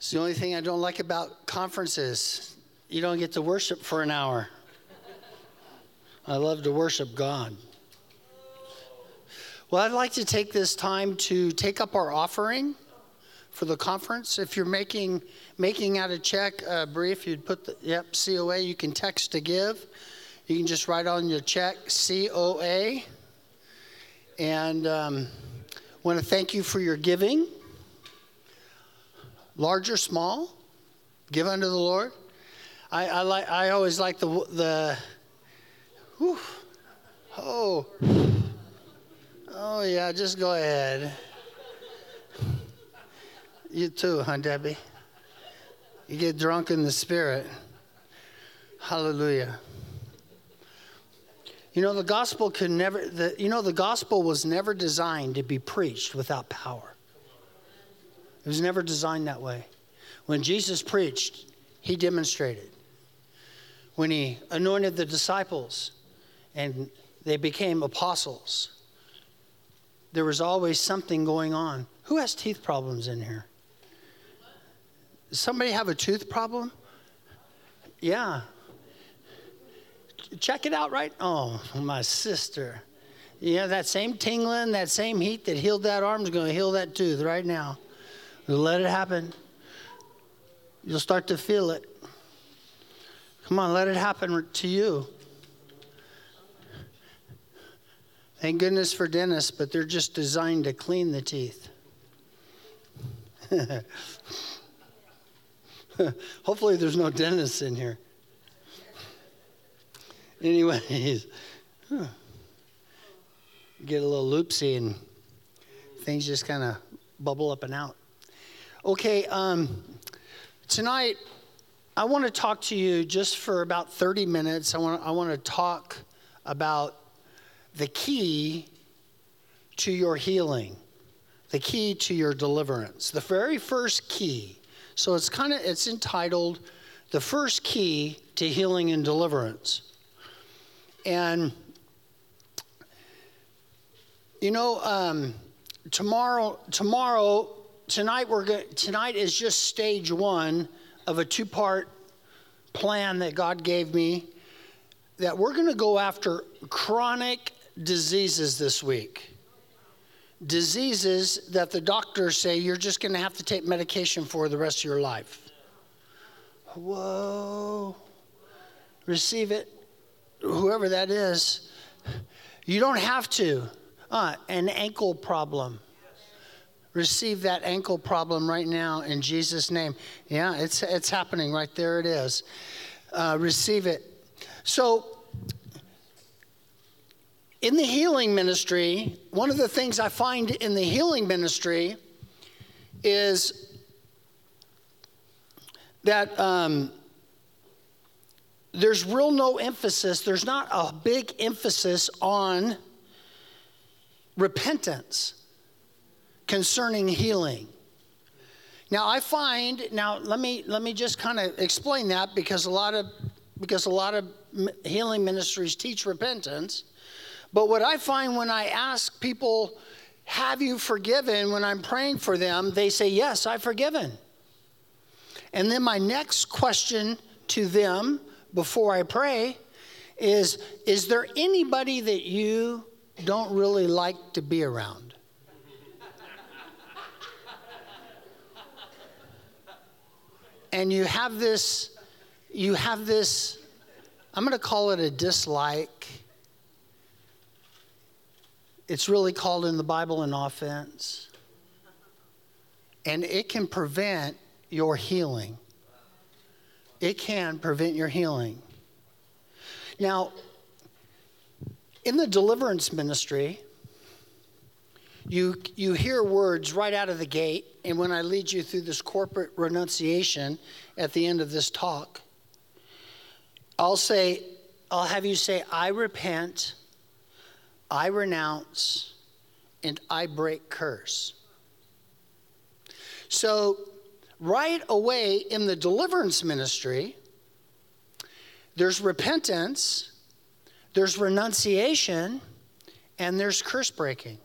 It's the only thing I don't like about conferences. You don't get to worship for an hour. I love to worship God. Well, I'd like to take this time to take up our offering for the conference. If you're making making out a check, uh, brief, you'd put the yep COA. You can text to give. You can just write on your check COA. And um, want to thank you for your giving, large or small. Give unto the Lord. I, I like. I always like the the. Whew, oh. Oh yeah, just go ahead. You too, huh, Debbie? You get drunk in the spirit. Hallelujah. You know the gospel could never. The, you know the gospel was never designed to be preached without power. It was never designed that way. When Jesus preached, he demonstrated. When he anointed the disciples, and they became apostles, there was always something going on. Who has teeth problems in here? Somebody have a tooth problem? Yeah. Check it out, right? Oh, my sister. Yeah, that same tingling, that same heat that healed that arm is going to heal that tooth right now. Let it happen. You'll start to feel it. Come on, let it happen to you. Thank goodness for dentists, but they're just designed to clean the teeth. Hopefully, there's no dentists in here. Anyways, get a little loopsy and things just kind of bubble up and out. Okay, um, tonight I want to talk to you just for about 30 minutes. I want, I want to talk about the key to your healing, the key to your deliverance, the very first key. So it's kind of it's entitled "The First Key to Healing and Deliverance," and you know um, tomorrow tomorrow tonight we're going tonight is just stage one of a two part plan that God gave me that we're going to go after chronic diseases this week. Diseases that the doctors say you're just going to have to take medication for the rest of your life. Whoa. Receive it, whoever that is. You don't have to. Uh, an ankle problem. Receive that ankle problem right now in Jesus' name. Yeah, it's, it's happening right there. It is. Uh, receive it. So, in the healing ministry, one of the things I find in the healing ministry is that um, there's real no emphasis, there's not a big emphasis on repentance concerning healing. Now I find now let me let me just kind of explain that because a lot of because a lot of healing ministries teach repentance. But what I find when I ask people, Have you forgiven? when I'm praying for them, they say, Yes, I've forgiven. And then my next question to them before I pray is Is there anybody that you don't really like to be around? And you have this, you have this, I'm going to call it a dislike it's really called in the Bible an offense. And it can prevent your healing. It can prevent your healing. Now, in the deliverance ministry, you, you hear words right out of the gate, and when I lead you through this corporate renunciation at the end of this talk, I'll say, I'll have you say, I repent I renounce and I break curse. So, right away in the deliverance ministry, there's repentance, there's renunciation, and there's curse breaking.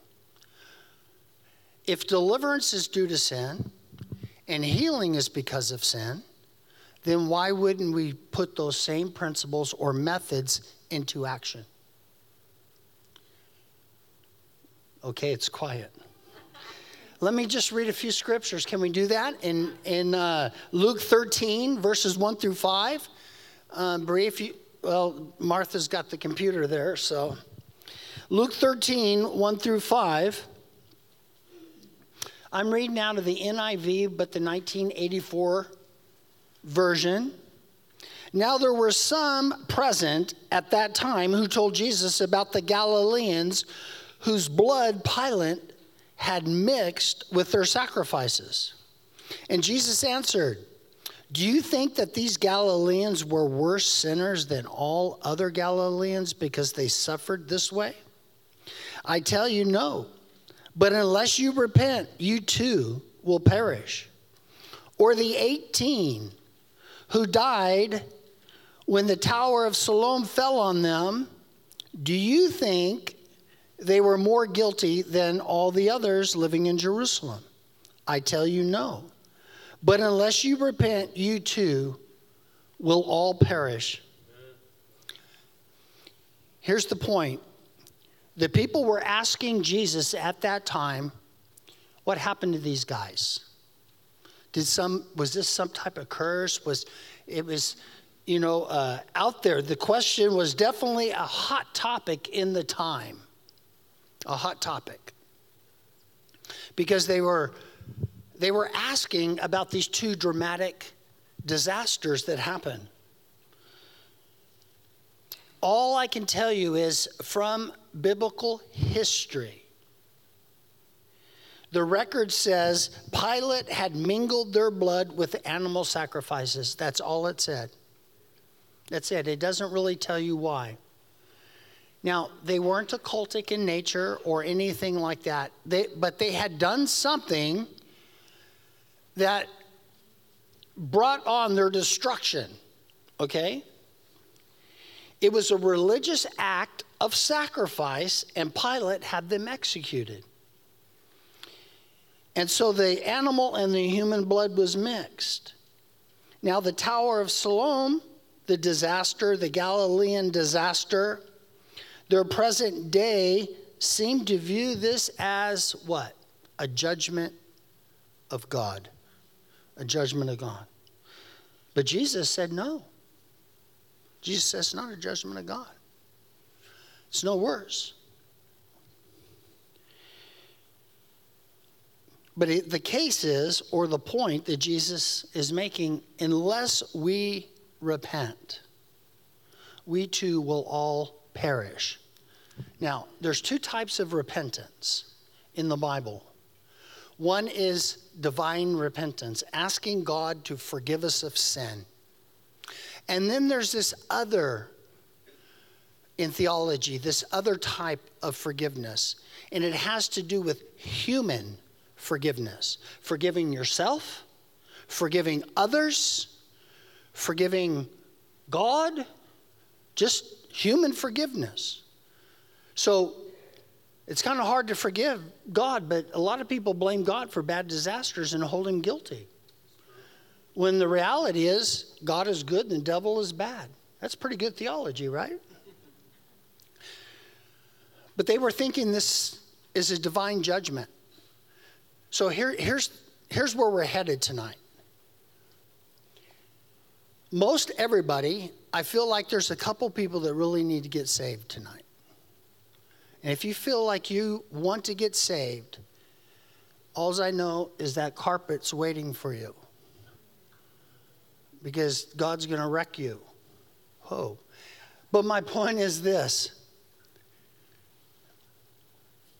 If deliverance is due to sin and healing is because of sin, then why wouldn't we put those same principles or methods into action? Okay, it's quiet. Let me just read a few scriptures. Can we do that? In, in uh, Luke 13, verses 1 through 5. Um, if you, well, Martha's got the computer there, so. Luke 13, 1 through 5. I'm reading out of the NIV, but the 1984 version. Now there were some present at that time who told Jesus about the Galileans whose blood Pilate had mixed with their sacrifices. And Jesus answered, Do you think that these Galileans were worse sinners than all other Galileans because they suffered this way? I tell you, no. But unless you repent, you too will perish. Or the 18 who died when the Tower of Siloam fell on them, do you think they were more guilty than all the others living in Jerusalem? I tell you, no. But unless you repent, you too will all perish. Here's the point the people were asking Jesus at that time, what happened to these guys? Did some, was this some type of curse? Was, it was, you know, uh, out there. The question was definitely a hot topic in the time. A hot topic. Because they were, they were asking about these two dramatic disasters that happened. All I can tell you is from biblical history, the record says Pilate had mingled their blood with animal sacrifices. That's all it said. That's it. It doesn't really tell you why. Now, they weren't occultic in nature or anything like that, they, but they had done something that brought on their destruction, okay? It was a religious act of sacrifice, and Pilate had them executed. And so the animal and the human blood was mixed. Now, the Tower of Siloam, the disaster, the Galilean disaster, their present day seem to view this as what? A judgment of God. A judgment of God. But Jesus said no. Jesus says it's not a judgment of God. It's no worse. But it, the case is, or the point that Jesus is making, unless we repent, we too will all perish. Now, there's two types of repentance in the Bible. One is divine repentance, asking God to forgive us of sin. And then there's this other in theology, this other type of forgiveness, and it has to do with human forgiveness forgiving yourself, forgiving others, forgiving God, just human forgiveness. So it's kind of hard to forgive God, but a lot of people blame God for bad disasters and hold him guilty. When the reality is, God is good and the devil is bad. That's pretty good theology, right? But they were thinking this is a divine judgment. So here, here's, here's where we're headed tonight. Most everybody, I feel like there's a couple people that really need to get saved tonight. And if you feel like you want to get saved, all I know is that carpet's waiting for you because God's going to wreck you. Oh. But my point is this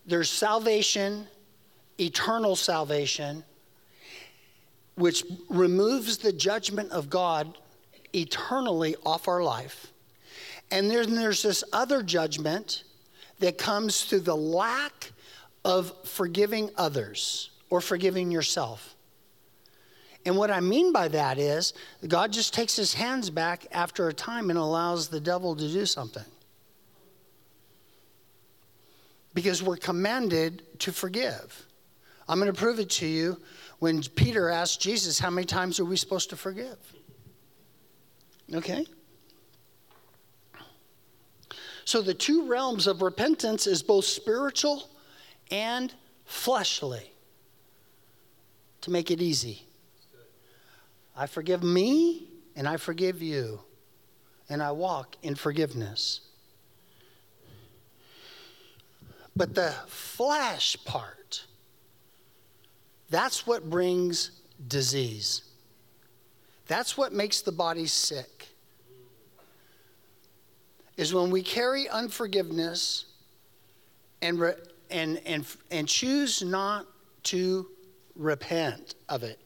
there's salvation, eternal salvation, which removes the judgment of God eternally off our life. And then there's this other judgment that comes through the lack of forgiving others or forgiving yourself. And what I mean by that is God just takes his hands back after a time and allows the devil to do something. Because we're commanded to forgive. I'm going to prove it to you when Peter asked Jesus, How many times are we supposed to forgive? Okay? So the two realms of repentance is both spiritual and fleshly. To make it easy, I forgive me and I forgive you, and I walk in forgiveness. But the flesh part, that's what brings disease. That's what makes the body sick. Is when we carry unforgiveness and, re- and, and, and choose not to repent of it.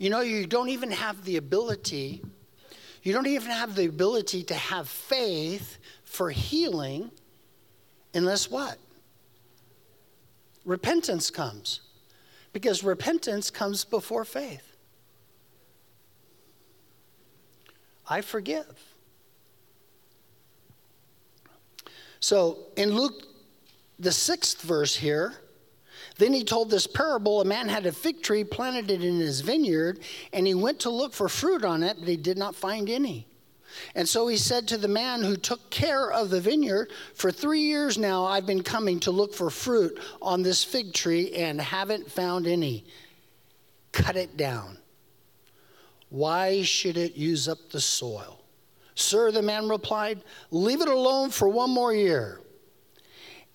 You know, you don't even have the ability, you don't even have the ability to have faith for healing unless what? Repentance comes. Because repentance comes before faith. I forgive. So in Luke, the sixth verse here, then he told this parable a man had a fig tree, planted in his vineyard, and he went to look for fruit on it, but he did not find any. And so he said to the man who took care of the vineyard, For three years now I've been coming to look for fruit on this fig tree and haven't found any. Cut it down. Why should it use up the soil? Sir, the man replied, Leave it alone for one more year,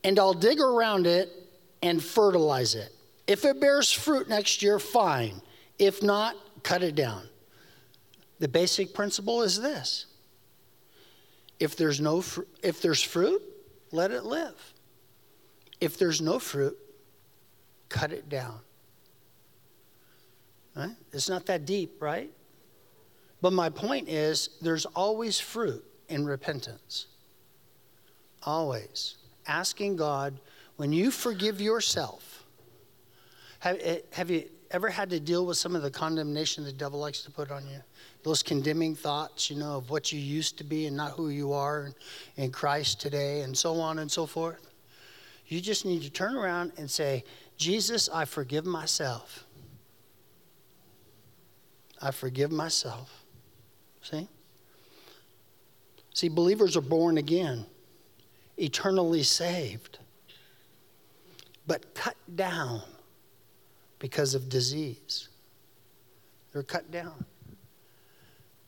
and I'll dig around it and fertilize it. If it bears fruit next year, fine. If not, cut it down. The basic principle is this if there's, no fr- if there's fruit, let it live. If there's no fruit, cut it down. Right? It's not that deep, right? But my point is there's always fruit in repentance. Always. Asking God, when you forgive yourself, have, eh, have you ever had to deal with some of the condemnation the devil likes to put on you? those condemning thoughts, you know, of what you used to be and not who you are in Christ today, and so on and so forth. You just need to turn around and say, Jesus, I forgive myself. I forgive myself. See? See, believers are born again, eternally saved, but cut down because of disease. They're cut down.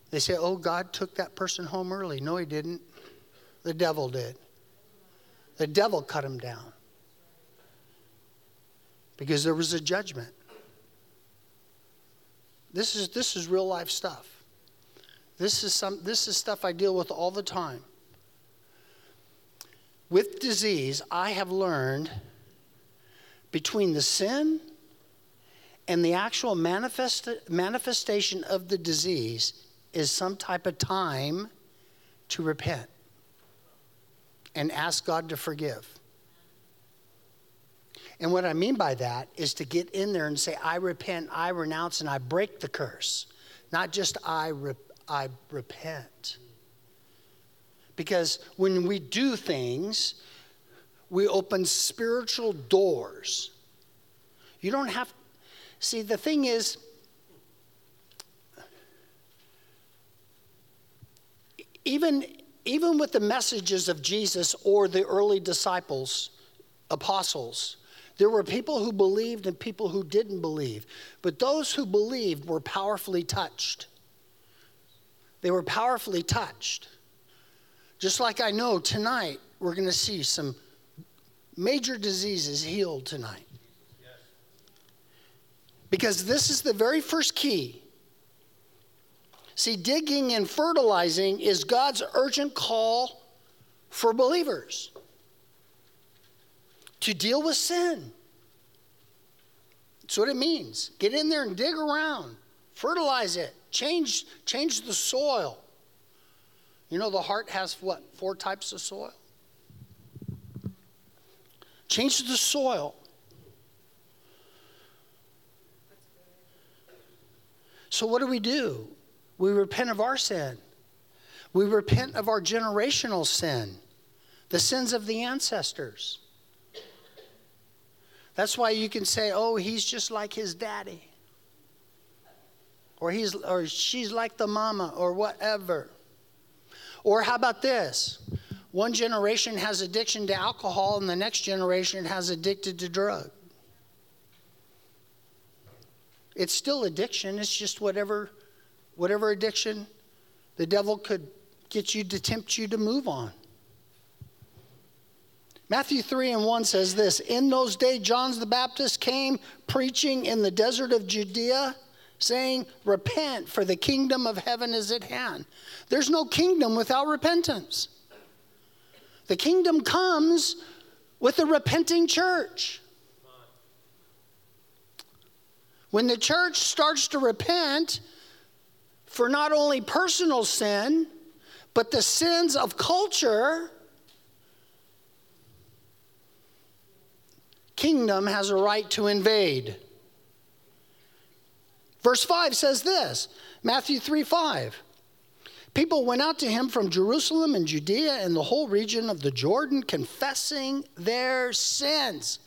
They say, oh, God took that person home early. No, he didn't. The devil did. The devil cut him down because there was a judgment. This is, this is real life stuff. This is, some, this is stuff I deal with all the time. With disease, I have learned between the sin and the actual manifest, manifestation of the disease is some type of time to repent and ask God to forgive. And what I mean by that is to get in there and say, I repent, I renounce, and I break the curse. Not just I, re- I repent. Because when we do things, we open spiritual doors. You don't have, see, the thing is, even, even with the messages of Jesus or the early disciples, apostles, there were people who believed and people who didn't believe. But those who believed were powerfully touched. They were powerfully touched. Just like I know tonight, we're going to see some major diseases healed tonight. Because this is the very first key See, digging and fertilizing is God's urgent call for believers to deal with sin. That's what it means. Get in there and dig around, fertilize it, change, change the soil. You know, the heart has what? Four types of soil? Change the soil. So, what do we do? We repent of our sin. We repent of our generational sin, the sins of the ancestors. That's why you can say, oh, he's just like his daddy. Or, he's, or she's like the mama, or whatever. Or how about this? One generation has addiction to alcohol, and the next generation has addicted to drug. It's still addiction. It's just whatever, whatever addiction the devil could get you to tempt you to move on. Matthew 3 and 1 says this In those days, John the Baptist came preaching in the desert of Judea, saying, Repent, for the kingdom of heaven is at hand. There's no kingdom without repentance. The kingdom comes with a repenting church. When the church starts to repent for not only personal sin, but the sins of culture, kingdom has a right to invade. Verse 5 says this Matthew 3 5. People went out to him from Jerusalem and Judea and the whole region of the Jordan, confessing their sins.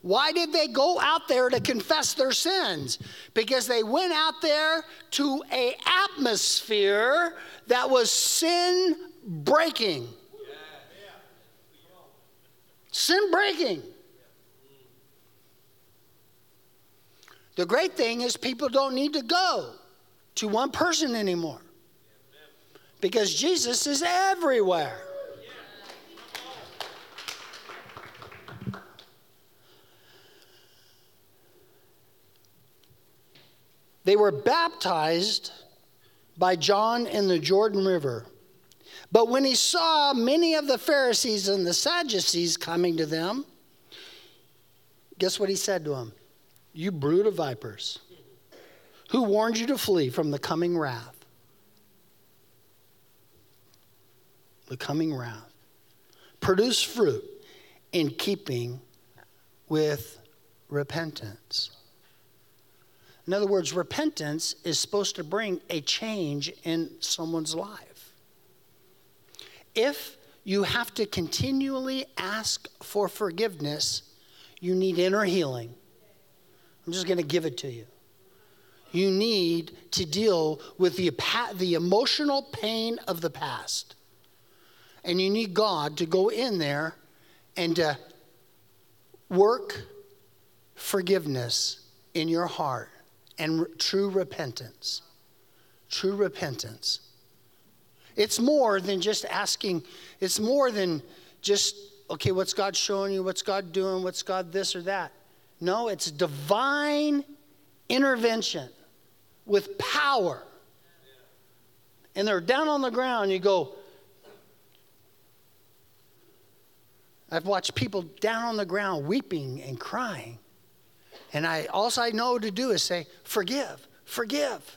Why did they go out there to confess their sins? Because they went out there to a atmosphere that was sin breaking. Sin breaking. The great thing is, people don't need to go to one person anymore because Jesus is everywhere. They were baptized by John in the Jordan River. But when he saw many of the Pharisees and the Sadducees coming to them, guess what he said to them? You brood of vipers. Who warned you to flee from the coming wrath? The coming wrath. Produce fruit in keeping with repentance. In other words, repentance is supposed to bring a change in someone's life. If you have to continually ask for forgiveness, you need inner healing. I'm just going to give it to you. You need to deal with the, the emotional pain of the past. And you need God to go in there and to work forgiveness in your heart and true repentance. True repentance. It's more than just asking, it's more than just, okay, what's God showing you? What's God doing? What's God this or that? No, it's divine intervention with power. And they're down on the ground. You go, I've watched people down on the ground weeping and crying. And I all I know to do is say, forgive, forgive.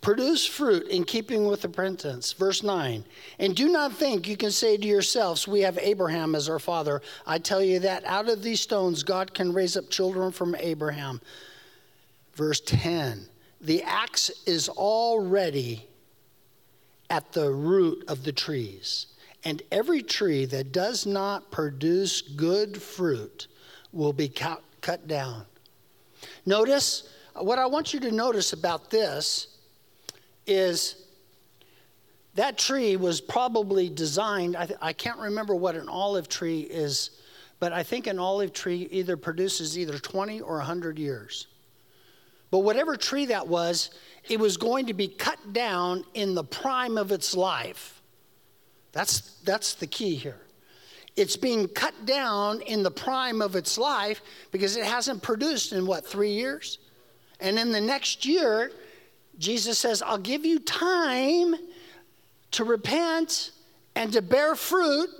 Produce fruit in keeping with repentance. Verse 9. And do not think you can say to yourselves, We have Abraham as our father. I tell you that out of these stones, God can raise up children from Abraham. Verse 10. The axe is already at the root of the trees, and every tree that does not produce good fruit will be cut, cut down. Notice, what I want you to notice about this is that tree was probably designed, I, th- I, can't remember what an olive tree is, but I think an olive tree either produces either 20 or 100 years. But whatever tree that was, it was going to be cut down in the prime of its life. That's, that's the key here. It's being cut down in the prime of its life because it hasn't produced in what, three years? And in the next year, Jesus says, I'll give you time to repent and to bear fruit,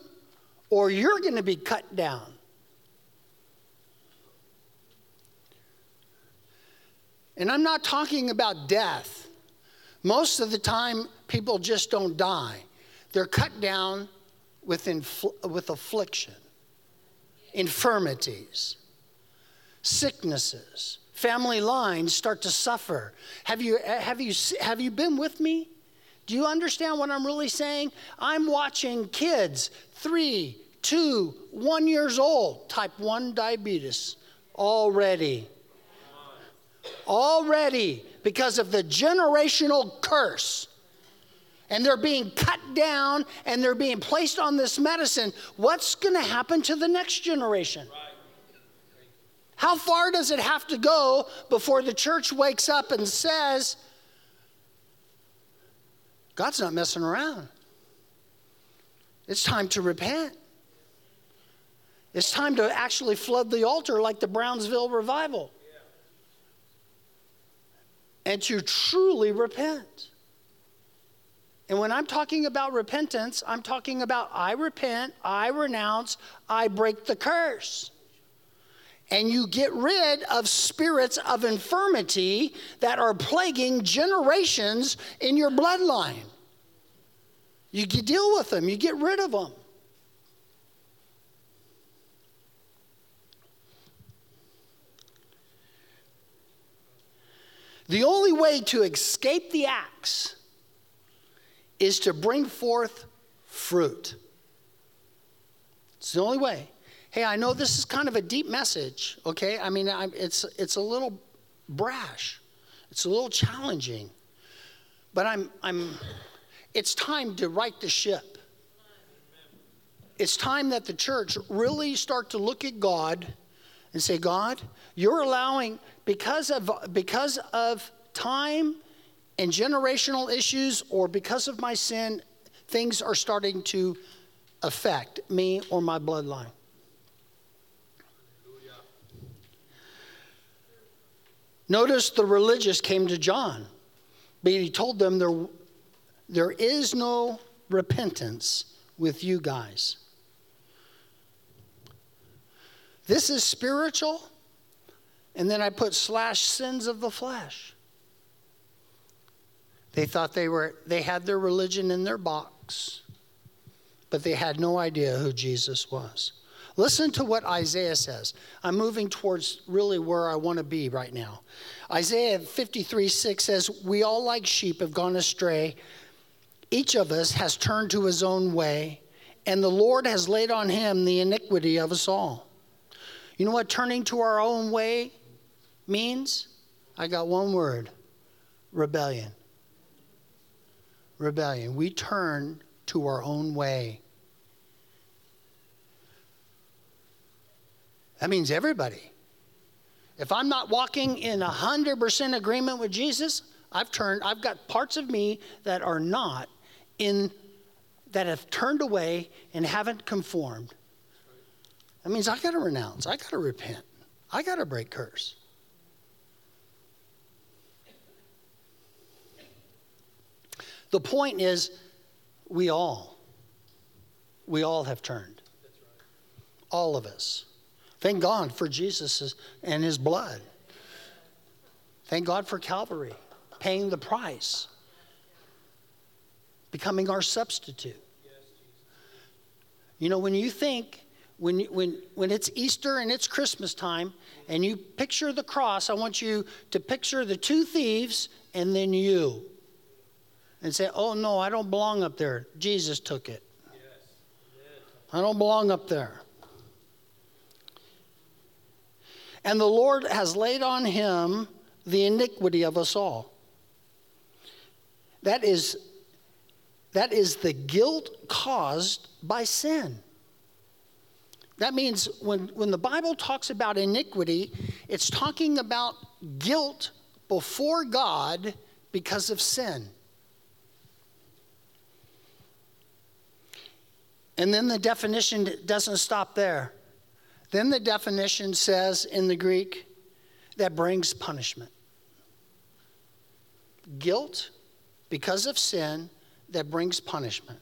or you're going to be cut down. And I'm not talking about death. Most of the time, people just don't die. They're cut down with, infl- with affliction, infirmities, sicknesses family lines start to suffer. Have you, eh, have you, have you been with me? Do you understand what I'm really saying? I'm watching kids, three, two, one years old, type 1 diabetes, already. Already, because of the generational curse. And they're being cut down and they're being placed on this medicine. What's going to happen to the next generation? How far does it have to go before the church wakes up and says, God's not messing around. It's time to repent. It's time to actually flood the altar like the Brownsville revival. And to truly repent. And when I'm talking about repentance, I'm talking about I repent, I renounce, I break the curse. And you get rid of spirits of infirmity that are plaguing generations in your bloodline. You deal with them, you get rid of them. The only way to escape the axe is to bring forth fruit. It's the only way. Hey, I know this is kind of a deep message, okay? I mean, I'm, it's, it's a little brash, it's a little challenging, but I'm, I'm, it's time to right the ship. It's time that the church really start to look at God and say, God, you're allowing, because of, because of time and generational issues or because of my sin, things are starting to affect me or my bloodline. Notice the religious came to John, but he told them there, there is no repentance with you guys. This is spiritual, and then I put slash sins of the flesh. They thought they were they had their religion in their box, but they had no idea who Jesus was. Listen to what Isaiah says. I'm moving towards really where I want to be right now. Isaiah 53 6 says, We all like sheep have gone astray. Each of us has turned to his own way, and the Lord has laid on him the iniquity of us all. You know what turning to our own way means? I got one word rebellion rebellion. We turn to our own way. That means everybody. If I'm not walking in 100% agreement with Jesus, I've turned, I've got parts of me that are not in, that have turned away and haven't conformed. That means I got to renounce, I got to repent, I got to break curse. The point is, we all, we all have turned. All of us. Thank God for Jesus and his blood. Thank God for Calvary paying the price, becoming our substitute. You know, when you think, when, when, when it's Easter and it's Christmas time, and you picture the cross, I want you to picture the two thieves and then you and say, oh no, I don't belong up there. Jesus took it. I don't belong up there. And the Lord has laid on him the iniquity of us all. That is, that is the guilt caused by sin. That means when, when the Bible talks about iniquity, it's talking about guilt before God because of sin. And then the definition doesn't stop there. Then the definition says in the Greek that brings punishment. Guilt because of sin that brings punishment.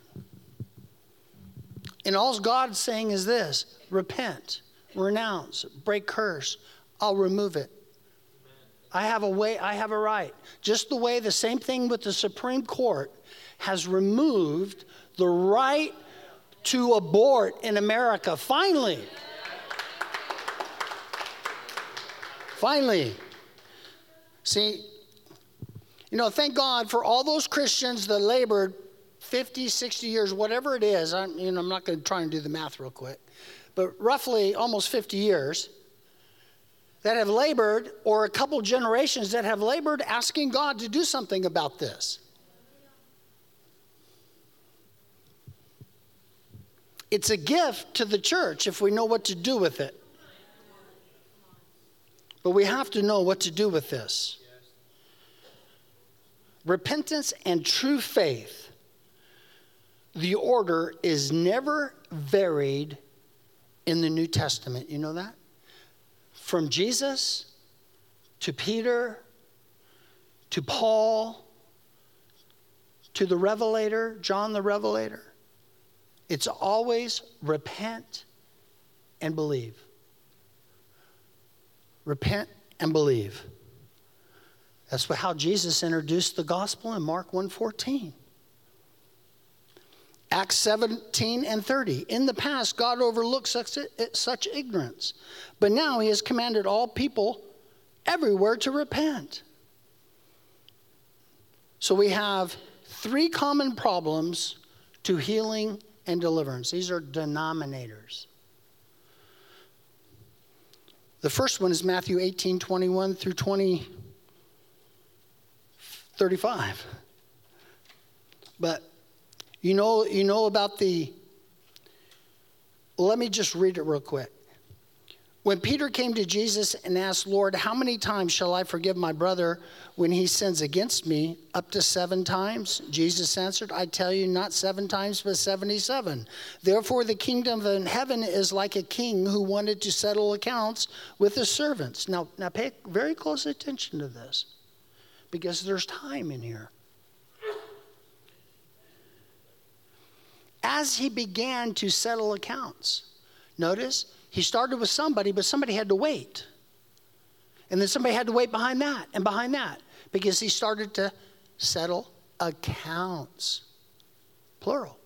And all God's saying is this repent, renounce, break curse. I'll remove it. I have a way, I have a right. Just the way the same thing with the Supreme Court has removed the right to abort in America. Finally. Finally. See, You know, thank God for all those Christians that labored 50, 60 years, whatever it is. I'm, you know, I'm not going to try and do the math real quick, but roughly almost 50 years that have labored, or a couple generations that have labored asking God to do something about this. It's a gift to the church if we know what to do with it. But we have to know what to do with this. Repentance and true faith, the order is never varied in the New Testament. You know that? From Jesus to Peter to Paul to the Revelator, John the Revelator. It's always repent and believe. Repent and believe. That's how Jesus introduced the gospel in Mark 1:14. Acts 17 and 30. In the past, God overlooked such, such ignorance, but now He has commanded all people everywhere to repent. So we have three common problems to healing and deliverance. These are denominators. The first one is Matthew 18 21 through 20. 35. But you know, you know about the, let me just read it real quick. When Peter came to Jesus and asked, Lord, how many times shall I forgive my brother when he sins against me? Up to seven times? Jesus answered, I tell you, not seven times, but 77. Therefore, the kingdom of heaven is like a king who wanted to settle accounts with his servants. Now, now pay very close attention to this because there's time in here. As he began to settle accounts, notice he started with somebody, but somebody had to wait. And then somebody had to wait behind that and behind that because he started to settle accounts. Plural.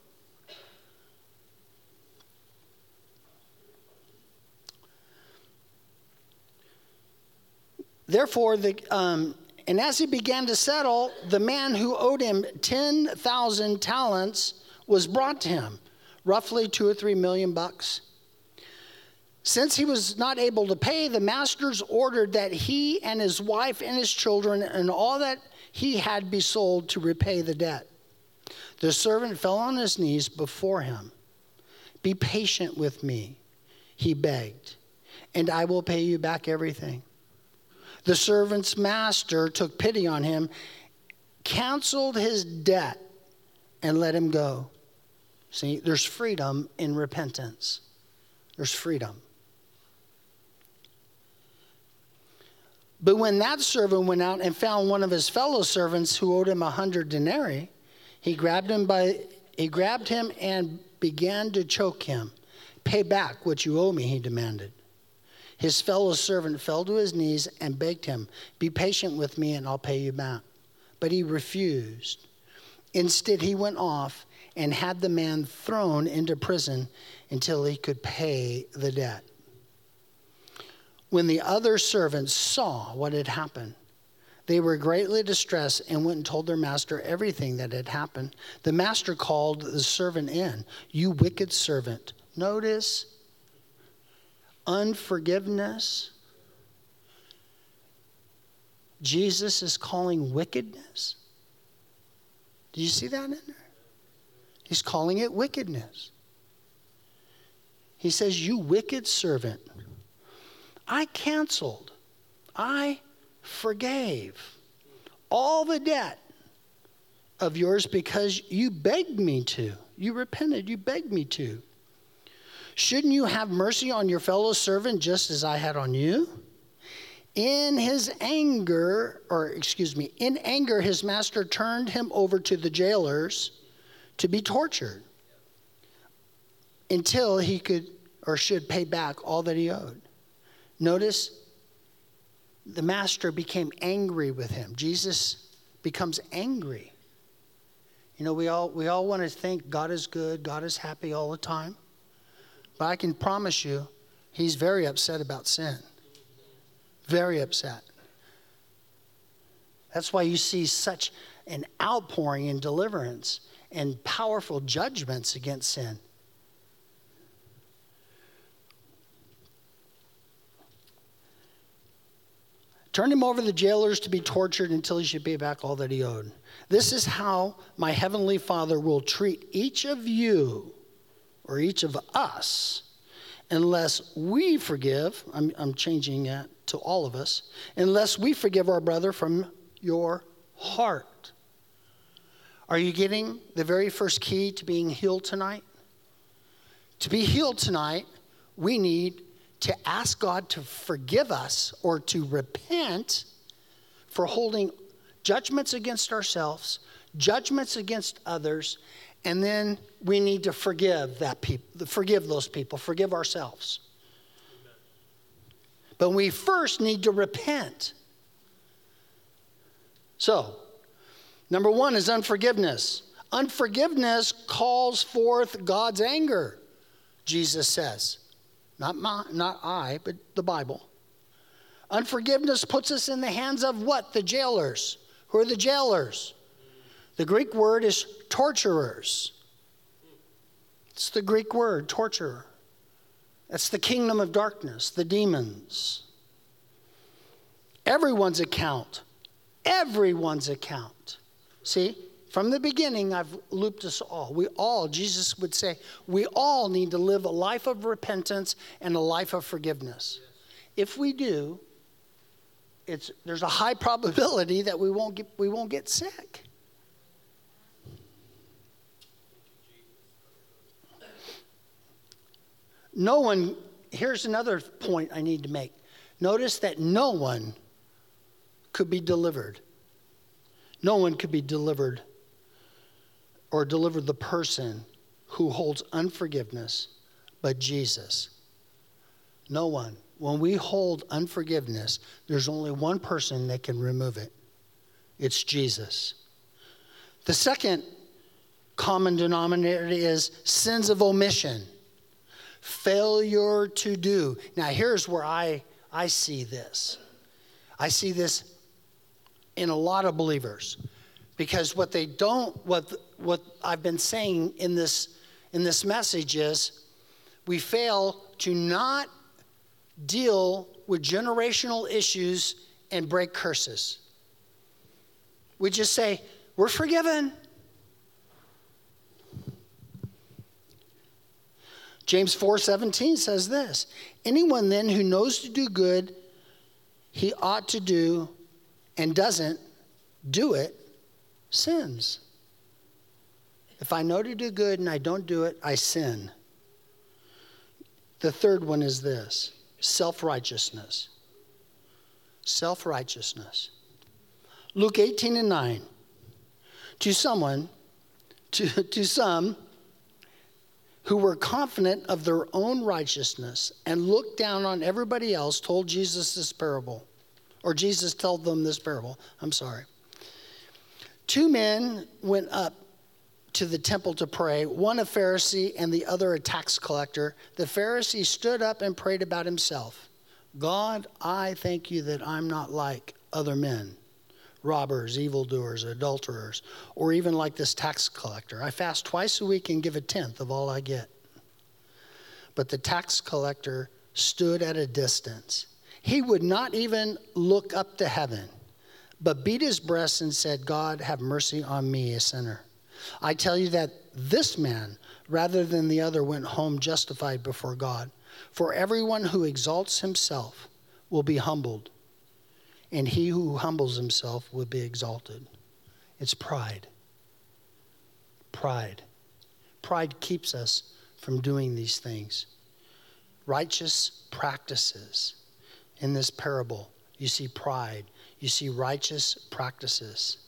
Therefore, the, um, and as he began to settle, the man who owed him 10,000 talents was brought to him, roughly two or three million bucks. Since he was not able to pay, the masters ordered that he and his wife and his children and all that he had be sold to repay the debt. The servant fell on his knees before him. Be patient with me, he begged, and I will pay you back everything. The servant's master took pity on him, canceled his debt, and let him go. See, there's freedom in repentance. There's freedom. But when that servant went out and found one of his fellow servants who owed him a hundred denarii, he grabbed him by he grabbed him and began to choke him. Pay back what you owe me, he demanded. His fellow servant fell to his knees and begged him, Be patient with me and I'll pay you back. But he refused. Instead, he went off and had the man thrown into prison until he could pay the debt. When the other servants saw what had happened, they were greatly distressed and went and told their master everything that had happened. The master called the servant in. You wicked servant. Notice unforgiveness. Jesus is calling wickedness. Do you see that in there? He's calling it wickedness. He says, You wicked servant, I canceled, I forgave all the debt of yours because you begged me to. You repented, you begged me to. Shouldn't you have mercy on your fellow servant just as I had on you? In his anger, or excuse me, in anger, his master turned him over to the jailers to be tortured until he could or should pay back all that he owed. Notice the master became angry with him. Jesus becomes angry. You know, we all, we all want to think God is good, God is happy all the time. But I can promise you, he's very upset about sin. Very upset. That's why you see such an outpouring in deliverance and powerful judgments against sin. Turn him over to the jailers to be tortured until he should pay back all that he owed. This is how my heavenly Father will treat each of you or each of us unless we forgive. I'm, I'm changing that to all of us. Unless we forgive our brother from your heart. Are you getting the very first key to being healed tonight? To be healed tonight, we need to ask God to forgive us or to repent for holding judgments against ourselves, judgments against others, and then we need to forgive that people, forgive those people, forgive ourselves. But we first need to repent. So, number one is unforgiveness. Unforgiveness calls forth God's anger, Jesus says. Not, my, not I, but the Bible. Unforgiveness puts us in the hands of what? The jailers. Who are the jailers? The Greek word is torturers. It's the Greek word, torturer. That's the kingdom of darkness, the demons. Everyone's account, everyone's account. See, from the beginning, I've looped us all. We all, Jesus would say, we all need to live a life of repentance and a life of forgiveness. If we do, it's, there's a high probability that we won't get, we won't get sick. No one, here's another point I need to make. Notice that no one could be delivered. No one could be delivered or deliver the person who holds unforgiveness but Jesus. No one. When we hold unforgiveness, there's only one person that can remove it it's Jesus. The second common denominator is sins of omission, failure to do. Now, here's where I, I see this I see this in a lot of believers because what they don't what what i've been saying in this in this message is we fail to not deal with generational issues and break curses we just say we're forgiven james 4:17 says this anyone then who knows to do good he ought to do and doesn't do it sins. If I know to do good and I don't do it, I sin. The third one is this self righteousness. Self righteousness. Luke 18 and 9. To someone, to, to some who were confident of their own righteousness and looked down on everybody else, told Jesus this parable. Or Jesus told them this parable. I'm sorry. Two men went up to the temple to pray, one a Pharisee and the other a tax collector. The Pharisee stood up and prayed about himself God, I thank you that I'm not like other men, robbers, evildoers, adulterers, or even like this tax collector. I fast twice a week and give a tenth of all I get. But the tax collector stood at a distance. He would not even look up to heaven but beat his breast and said, God, have mercy on me, a sinner. I tell you that this man, rather than the other, went home justified before God. For everyone who exalts himself will be humbled, and he who humbles himself will be exalted. It's pride. Pride. Pride keeps us from doing these things. Righteous practices. In this parable, you see pride you see righteous practices,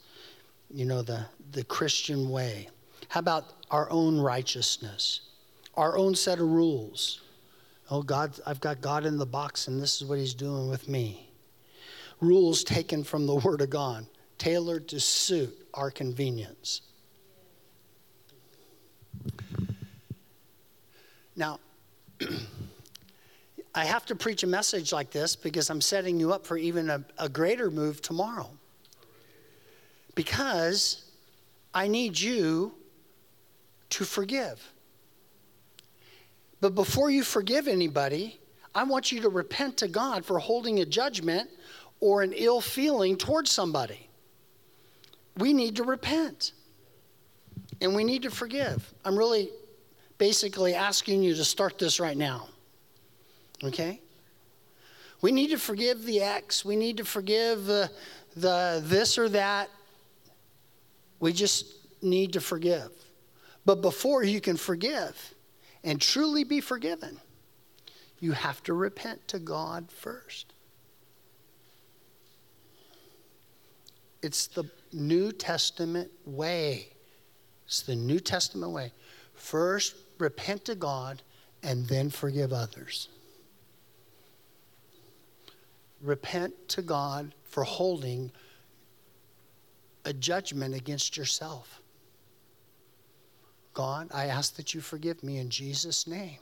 you know, the, the Christian way. How about our own righteousness, our own set of rules? Oh, God, I've got God in the box, and this is what He's doing with me. Rules taken from the Word of God, tailored to suit our convenience. Now, I have to preach a message like this because I'm setting you up for even a, a greater move tomorrow. Because I need you to forgive. But before you forgive anybody, I want you to repent to God for holding a judgment or an ill feeling towards somebody. We need to repent and we need to forgive. I'm really basically asking you to start this right now. Okay? We need to forgive the ex. We need to forgive the, the this or that. We just need to forgive. But before you can forgive and truly be forgiven, you have to repent to God first. It's the New Testament way. It's the New Testament way. First, repent to God and then forgive others. Repent to God for holding a judgment against yourself. God, I ask that you forgive me in Jesus' name.